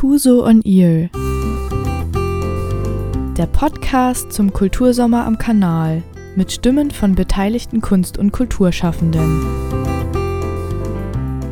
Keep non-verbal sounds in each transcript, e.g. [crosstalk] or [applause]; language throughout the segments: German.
Kuso on Ear. Der Podcast zum Kultursommer am Kanal mit Stimmen von beteiligten Kunst- und Kulturschaffenden.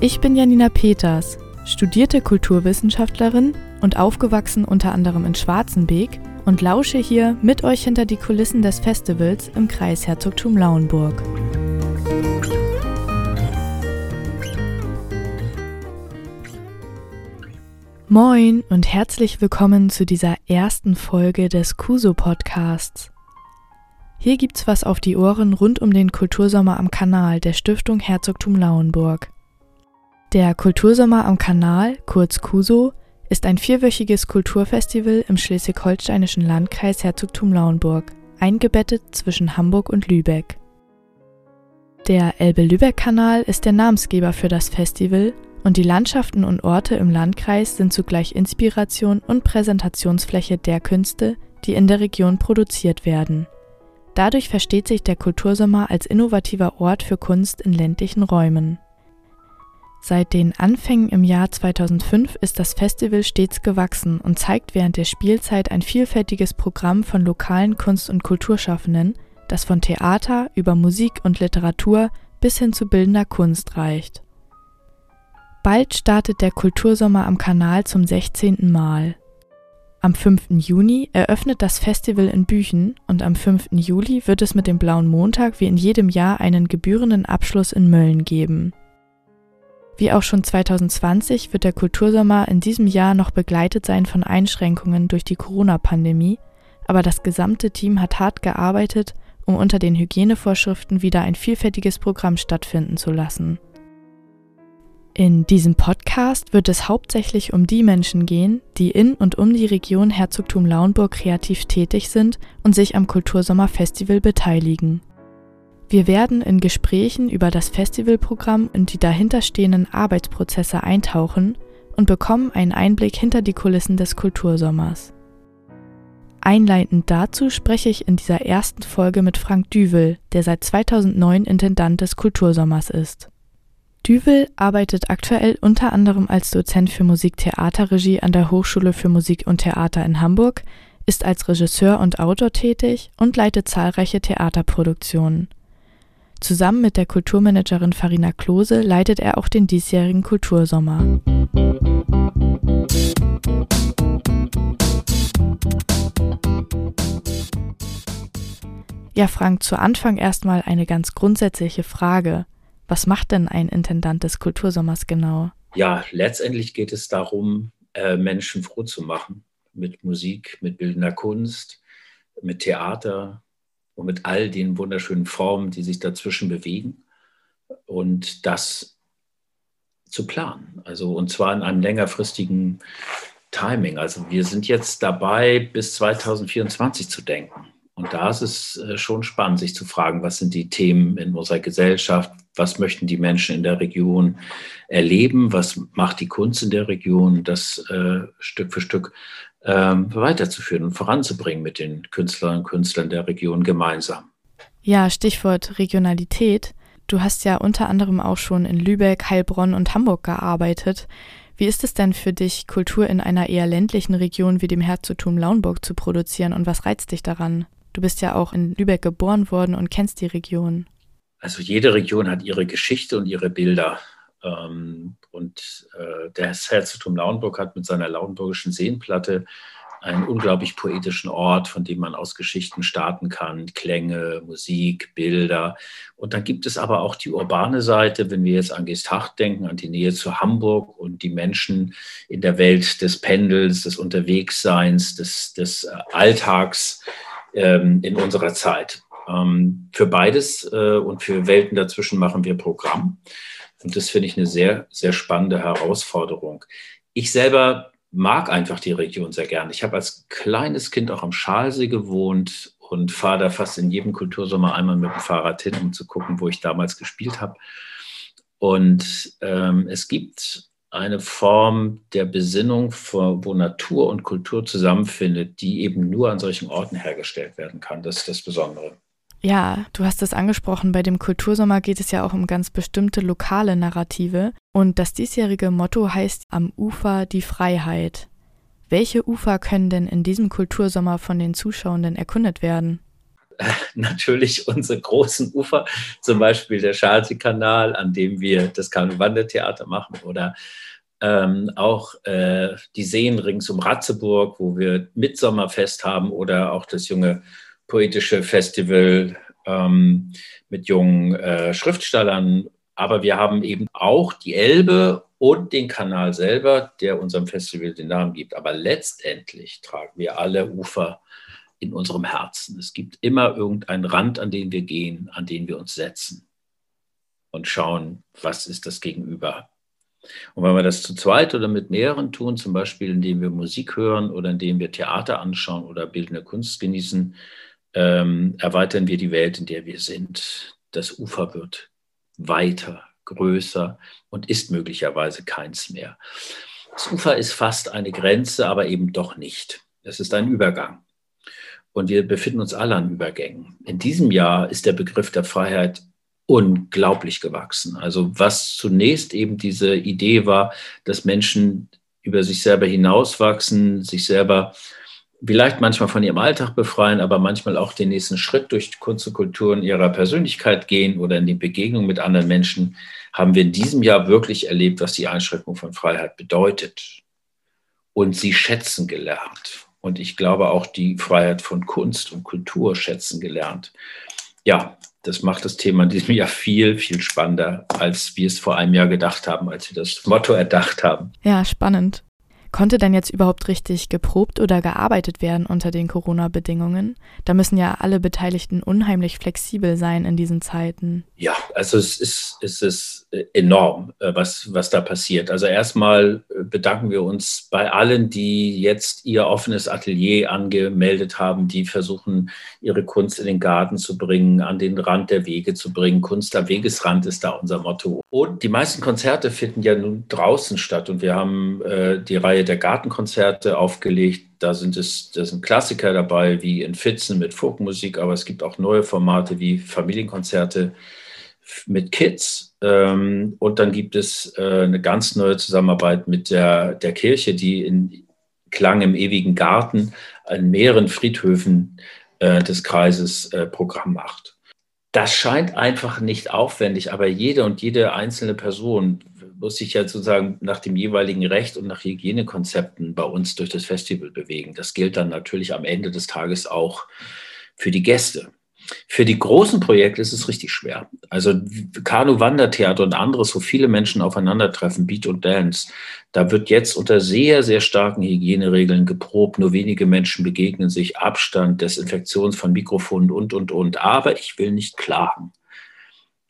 Ich bin Janina Peters, studierte Kulturwissenschaftlerin und aufgewachsen unter anderem in Schwarzenbeek und lausche hier mit euch hinter die Kulissen des Festivals im Kreis Herzogtum Lauenburg. Moin und herzlich willkommen zu dieser ersten Folge des Kuso Podcasts. Hier gibt's was auf die Ohren rund um den Kultursommer am Kanal der Stiftung Herzogtum Lauenburg. Der Kultursommer am Kanal, kurz Kuso, ist ein vierwöchiges Kulturfestival im schleswig-holsteinischen Landkreis Herzogtum Lauenburg, eingebettet zwischen Hamburg und Lübeck. Der Elbe-Lübeck-Kanal ist der Namensgeber für das Festival und die Landschaften und Orte im Landkreis sind zugleich Inspiration und Präsentationsfläche der Künste, die in der Region produziert werden. Dadurch versteht sich der Kultursommer als innovativer Ort für Kunst in ländlichen Räumen. Seit den Anfängen im Jahr 2005 ist das Festival stets gewachsen und zeigt während der Spielzeit ein vielfältiges Programm von lokalen Kunst- und Kulturschaffenden, das von Theater über Musik und Literatur bis hin zu bildender Kunst reicht. Bald startet der Kultursommer am Kanal zum 16. Mal. Am 5. Juni eröffnet das Festival in Büchen und am 5. Juli wird es mit dem Blauen Montag wie in jedem Jahr einen gebührenden Abschluss in Mölln geben. Wie auch schon 2020 wird der Kultursommer in diesem Jahr noch begleitet sein von Einschränkungen durch die Corona-Pandemie, aber das gesamte Team hat hart gearbeitet, um unter den Hygienevorschriften wieder ein vielfältiges Programm stattfinden zu lassen. In diesem Podcast wird es hauptsächlich um die Menschen gehen, die in und um die Region Herzogtum Lauenburg kreativ tätig sind und sich am Kultursommerfestival beteiligen. Wir werden in Gesprächen über das Festivalprogramm und die dahinterstehenden Arbeitsprozesse eintauchen und bekommen einen Einblick hinter die Kulissen des Kultursommers. Einleitend dazu spreche ich in dieser ersten Folge mit Frank Düvel, der seit 2009 Intendant des Kultursommers ist. Düvel arbeitet aktuell unter anderem als Dozent für Musiktheaterregie an der Hochschule für Musik und Theater in Hamburg, ist als Regisseur und Autor tätig und leitet zahlreiche Theaterproduktionen. Zusammen mit der Kulturmanagerin Farina Klose leitet er auch den diesjährigen Kultursommer. Ja, Frank, zu Anfang erstmal eine ganz grundsätzliche Frage. Was macht denn ein Intendant des Kultursommers genau? Ja, letztendlich geht es darum, äh, Menschen froh zu machen mit Musik, mit bildender Kunst, mit Theater und mit all den wunderschönen Formen, die sich dazwischen bewegen. Und das zu planen. Also und zwar in einem längerfristigen Timing. Also wir sind jetzt dabei, bis 2024 zu denken. Und da ist es äh, schon spannend, sich zu fragen, was sind die Themen in unserer Gesellschaft, was möchten die Menschen in der Region erleben, was macht die Kunst in der Region, das äh, Stück für Stück ähm, weiterzuführen und voranzubringen mit den Künstlerinnen und Künstlern der Region gemeinsam. Ja, Stichwort Regionalität. Du hast ja unter anderem auch schon in Lübeck, Heilbronn und Hamburg gearbeitet. Wie ist es denn für dich, Kultur in einer eher ländlichen Region wie dem Herzogtum Lauenburg zu produzieren und was reizt dich daran? Du bist ja auch in Lübeck geboren worden und kennst die Region. Also jede Region hat ihre Geschichte und ihre Bilder. Ähm, und äh, das Herzogtum Lauenburg hat mit seiner Lauenburgischen Seenplatte einen unglaublich poetischen Ort, von dem man aus Geschichten starten kann, Klänge, Musik, Bilder. Und dann gibt es aber auch die urbane Seite, wenn wir jetzt an Geesthacht denken, an die Nähe zu Hamburg und die Menschen in der Welt des Pendels, des Unterwegsseins, des, des äh, Alltags ähm, in unserer Zeit. Ähm, für beides äh, und für Welten dazwischen machen wir Programm. Und das finde ich eine sehr, sehr spannende Herausforderung. Ich selber mag einfach die Region sehr gern. Ich habe als kleines Kind auch am Schalsee gewohnt und fahre da fast in jedem Kultursommer einmal mit dem Fahrrad hin, um zu gucken, wo ich damals gespielt habe. Und ähm, es gibt eine Form der Besinnung, wo Natur und Kultur zusammenfindet, die eben nur an solchen Orten hergestellt werden kann. Das ist das Besondere. Ja, du hast es angesprochen, bei dem Kultursommer geht es ja auch um ganz bestimmte lokale Narrative und das diesjährige Motto heißt Am Ufer die Freiheit. Welche Ufer können denn in diesem Kultursommer von den Zuschauenden erkundet werden? [laughs] Natürlich unsere großen Ufer, zum Beispiel der Schalsee-Kanal, an dem wir das Kanu-Wandertheater machen oder ähm, auch äh, die Seen rings um Ratzeburg, wo wir Mitsommerfest haben oder auch das junge poetische Festival ähm, mit jungen äh, Schriftstellern. Aber wir haben eben auch die Elbe und den Kanal selber, der unserem Festival den Namen gibt. Aber letztendlich tragen wir alle Ufer in unserem Herzen. Es gibt immer irgendeinen Rand, an den wir gehen, an den wir uns setzen und schauen, was ist das Gegenüber. Und wenn wir das zu zweit oder mit mehreren tun, zum Beispiel indem wir Musik hören oder indem wir Theater anschauen oder bildende Kunst genießen, ähm, erweitern wir die Welt, in der wir sind. Das Ufer wird weiter, größer und ist möglicherweise keins mehr. Das Ufer ist fast eine Grenze, aber eben doch nicht. Es ist ein Übergang. Und wir befinden uns alle an Übergängen. In diesem Jahr ist der Begriff der Freiheit unglaublich gewachsen. Also was zunächst eben diese Idee war, dass Menschen über sich selber hinauswachsen, sich selber vielleicht manchmal von ihrem Alltag befreien, aber manchmal auch den nächsten Schritt durch Kunst und Kultur in ihrer Persönlichkeit gehen oder in die Begegnung mit anderen Menschen, haben wir in diesem Jahr wirklich erlebt, was die Einschränkung von Freiheit bedeutet und sie schätzen gelernt. Und ich glaube auch die Freiheit von Kunst und Kultur schätzen gelernt. Ja, das macht das Thema in diesem Jahr viel, viel spannender, als wir es vor einem Jahr gedacht haben, als wir das Motto erdacht haben. Ja, spannend. Konnte denn jetzt überhaupt richtig geprobt oder gearbeitet werden unter den Corona-Bedingungen? Da müssen ja alle Beteiligten unheimlich flexibel sein in diesen Zeiten. Ja, also es ist, es ist enorm, äh, was, was da passiert. Also erstmal äh, bedanken wir uns bei allen, die jetzt ihr offenes Atelier angemeldet haben, die versuchen, ihre Kunst in den Garten zu bringen, an den Rand der Wege zu bringen. Kunst am Wegesrand ist da unser Motto. Und die meisten Konzerte finden ja nun draußen statt und wir haben äh, die Reihe Reihe der Gartenkonzerte aufgelegt. Da sind es, da sind Klassiker dabei, wie in Fitzen mit Folkmusik, aber es gibt auch neue Formate wie Familienkonzerte mit Kids. Ähm, und dann gibt es äh, eine ganz neue Zusammenarbeit mit der, der Kirche, die in Klang im ewigen Garten an mehreren Friedhöfen äh, des Kreises äh, Programm macht. Das scheint einfach nicht aufwendig, aber jede und jede einzelne Person muss sich ja sozusagen nach dem jeweiligen Recht und nach Hygienekonzepten bei uns durch das Festival bewegen. Das gilt dann natürlich am Ende des Tages auch für die Gäste. Für die großen Projekte ist es richtig schwer. Also Kanu-Wandertheater und anderes, wo viele Menschen aufeinandertreffen, Beat und Dance, da wird jetzt unter sehr, sehr starken Hygieneregeln geprobt. Nur wenige Menschen begegnen sich, Abstand, Desinfektion von Mikrofonen und, und, und. Aber ich will nicht klagen.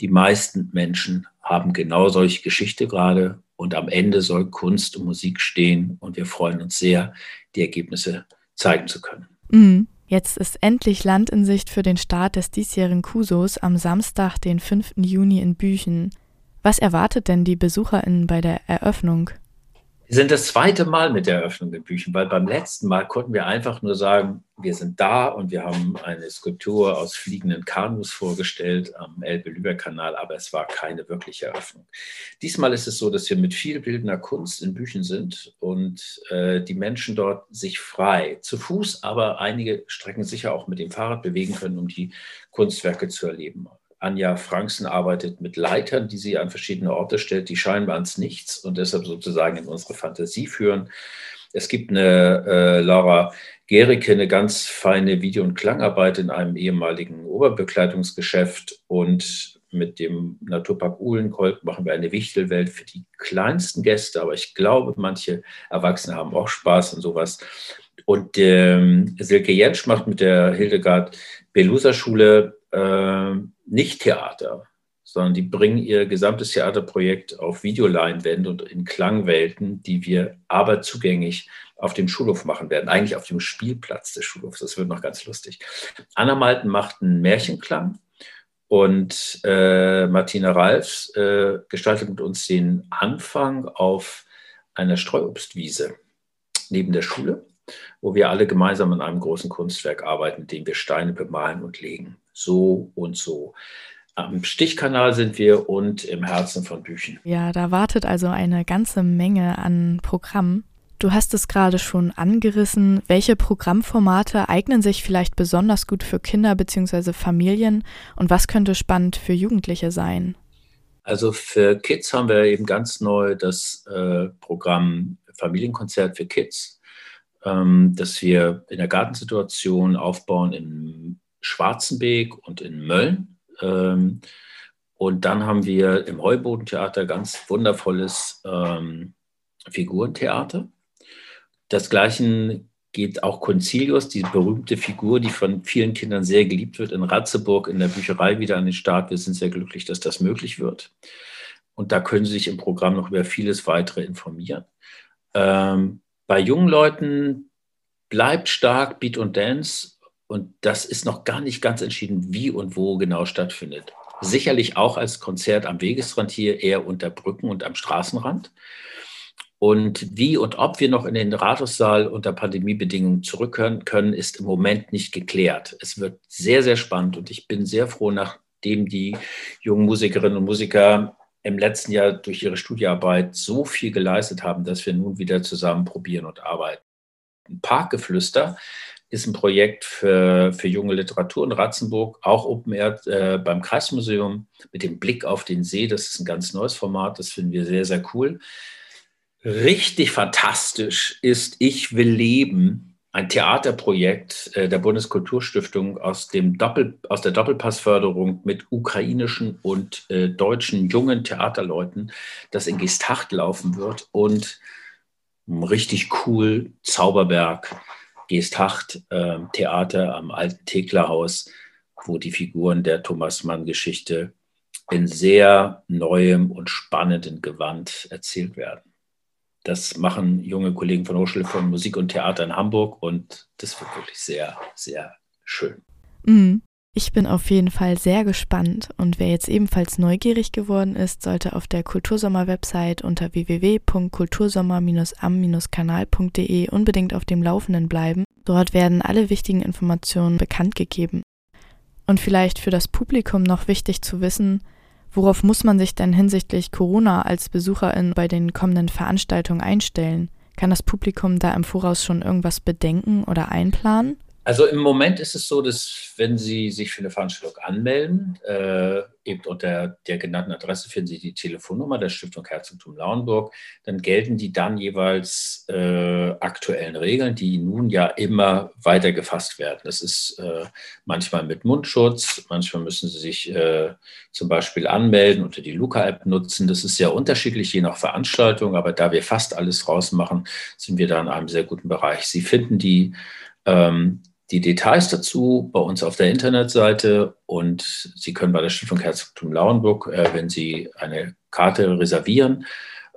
Die meisten Menschen haben genau solche Geschichte gerade und am Ende soll Kunst und Musik stehen und wir freuen uns sehr, die Ergebnisse zeigen zu können. Mhm. Jetzt ist endlich Land in Sicht für den Start des diesjährigen Kusos am Samstag, den 5. Juni in Büchen. Was erwartet denn die BesucherInnen bei der Eröffnung? Wir sind das zweite Mal mit der Eröffnung in Büchen, weil beim letzten Mal konnten wir einfach nur sagen, wir sind da und wir haben eine Skulptur aus fliegenden Kanus vorgestellt am Elbe-Lübeck-Kanal, aber es war keine wirkliche Eröffnung. Diesmal ist es so, dass wir mit viel bildender Kunst in Büchen sind und äh, die Menschen dort sich frei, zu Fuß, aber einige Strecken sicher auch mit dem Fahrrad bewegen können, um die Kunstwerke zu erleben. Anja Franksen arbeitet mit Leitern, die sie an verschiedene Orte stellt, die scheinbar ans Nichts und deshalb sozusagen in unsere Fantasie führen. Es gibt eine äh, Laura Gericke, eine ganz feine Video- und Klangarbeit in einem ehemaligen Oberbekleidungsgeschäft und mit dem Naturpark Uhlenkolk machen wir eine Wichtelwelt für die kleinsten Gäste, aber ich glaube, manche Erwachsene haben auch Spaß an sowas. Und ähm, Silke Jentsch macht mit der Hildegard Belusa Schule äh, nicht Theater, sondern die bringen ihr gesamtes Theaterprojekt auf Videoleinwände und in Klangwelten, die wir aber zugänglich auf dem Schulhof machen werden, eigentlich auf dem Spielplatz des Schulhofs. Das wird noch ganz lustig. Anna Malten macht einen Märchenklang und äh, Martina Ralfs äh, gestaltet mit uns den Anfang auf einer Streuobstwiese neben der Schule, wo wir alle gemeinsam an einem großen Kunstwerk arbeiten, in dem wir Steine bemalen und legen so und so. Am Stichkanal sind wir und im Herzen von Büchen. Ja, da wartet also eine ganze Menge an Programmen. Du hast es gerade schon angerissen. Welche Programmformate eignen sich vielleicht besonders gut für Kinder bzw. Familien und was könnte spannend für Jugendliche sein? Also für Kids haben wir eben ganz neu das äh, Programm Familienkonzert für Kids, ähm, das wir in der Gartensituation aufbauen in Schwarzenbeek und in Mölln. Ähm, und dann haben wir im Heubodentheater ganz wundervolles ähm, Figurentheater. Das Gleiche geht auch Concilius, die berühmte Figur, die von vielen Kindern sehr geliebt wird, in Ratzeburg in der Bücherei wieder an den Start. Wir sind sehr glücklich, dass das möglich wird. Und da können Sie sich im Programm noch über vieles weitere informieren. Ähm, bei jungen Leuten bleibt stark Beat und Dance. Und das ist noch gar nicht ganz entschieden, wie und wo genau stattfindet. Sicherlich auch als Konzert am Wegesrand hier, eher unter Brücken und am Straßenrand. Und wie und ob wir noch in den Rathaussaal unter Pandemiebedingungen zurückkehren können, ist im Moment nicht geklärt. Es wird sehr, sehr spannend und ich bin sehr froh, nachdem die jungen Musikerinnen und Musiker im letzten Jahr durch ihre Studiearbeit so viel geleistet haben, dass wir nun wieder zusammen probieren und arbeiten. Parkgeflüster ist ein Projekt für, für junge Literatur in Ratzenburg, auch Open Air äh, beim Kreismuseum mit dem Blick auf den See. Das ist ein ganz neues Format, das finden wir sehr, sehr cool. Richtig fantastisch ist Ich will leben, ein Theaterprojekt äh, der Bundeskulturstiftung aus, dem Doppel, aus der Doppelpassförderung mit ukrainischen und äh, deutschen jungen Theaterleuten, das in Gestacht laufen wird und richtig cool Zauberberg, Gestacht äh, Theater am alten Theklerhaus, wo die Figuren der Thomas Mann Geschichte in sehr neuem und spannenden Gewand erzählt werden. Das machen junge Kollegen von Hochschule von Musik und Theater in Hamburg und das wird wirklich sehr, sehr schön. Mhm. Ich bin auf jeden Fall sehr gespannt und wer jetzt ebenfalls neugierig geworden ist, sollte auf der Kultursommer-Website unter www.kultursommer-am-kanal.de unbedingt auf dem Laufenden bleiben. Dort werden alle wichtigen Informationen bekannt gegeben. Und vielleicht für das Publikum noch wichtig zu wissen, Worauf muss man sich denn hinsichtlich Corona als Besucherin bei den kommenden Veranstaltungen einstellen? Kann das Publikum da im Voraus schon irgendwas bedenken oder einplanen? Also im Moment ist es so, dass wenn Sie sich für eine Veranstaltung anmelden, äh, eben unter der genannten Adresse finden Sie die Telefonnummer der Stiftung Herzogtum Lauenburg, dann gelten die dann jeweils äh, aktuellen Regeln, die nun ja immer weiter gefasst werden. Das ist äh, manchmal mit Mundschutz, manchmal müssen Sie sich äh, zum Beispiel anmelden oder die Luca-App nutzen. Das ist sehr unterschiedlich, je nach Veranstaltung, aber da wir fast alles rausmachen, sind wir da in einem sehr guten Bereich. Sie finden die ähm, die Details dazu bei uns auf der Internetseite und Sie können bei der Stiftung Herzogtum Lauenburg, äh, wenn Sie eine Karte reservieren,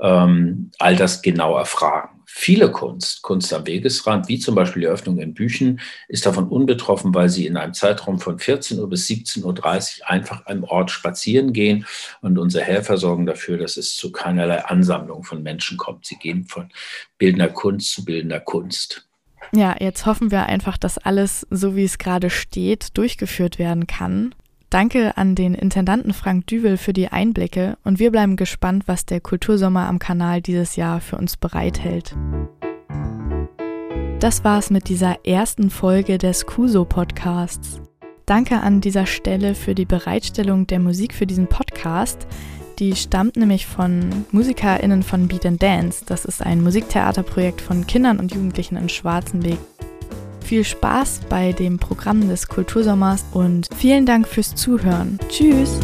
ähm, all das genau erfragen. Viele Kunst, Kunst am Wegesrand, wie zum Beispiel die Öffnung in Büchen, ist davon unbetroffen, weil sie in einem Zeitraum von 14 Uhr bis 17.30 Uhr einfach am Ort spazieren gehen und unsere Helfer sorgen dafür, dass es zu keinerlei Ansammlung von Menschen kommt. Sie gehen von bildender Kunst zu bildender Kunst. Ja, jetzt hoffen wir einfach, dass alles, so wie es gerade steht, durchgeführt werden kann. Danke an den Intendanten Frank Düvel für die Einblicke und wir bleiben gespannt, was der Kultursommer am Kanal dieses Jahr für uns bereithält. Das war's mit dieser ersten Folge des Kuso Podcasts. Danke an dieser Stelle für die Bereitstellung der Musik für diesen Podcast. Die stammt nämlich von MusikerInnen von Beat and Dance. Das ist ein Musiktheaterprojekt von Kindern und Jugendlichen in Schwarzenberg. Viel Spaß bei dem Programm des Kultursommers und vielen Dank fürs Zuhören. Tschüss!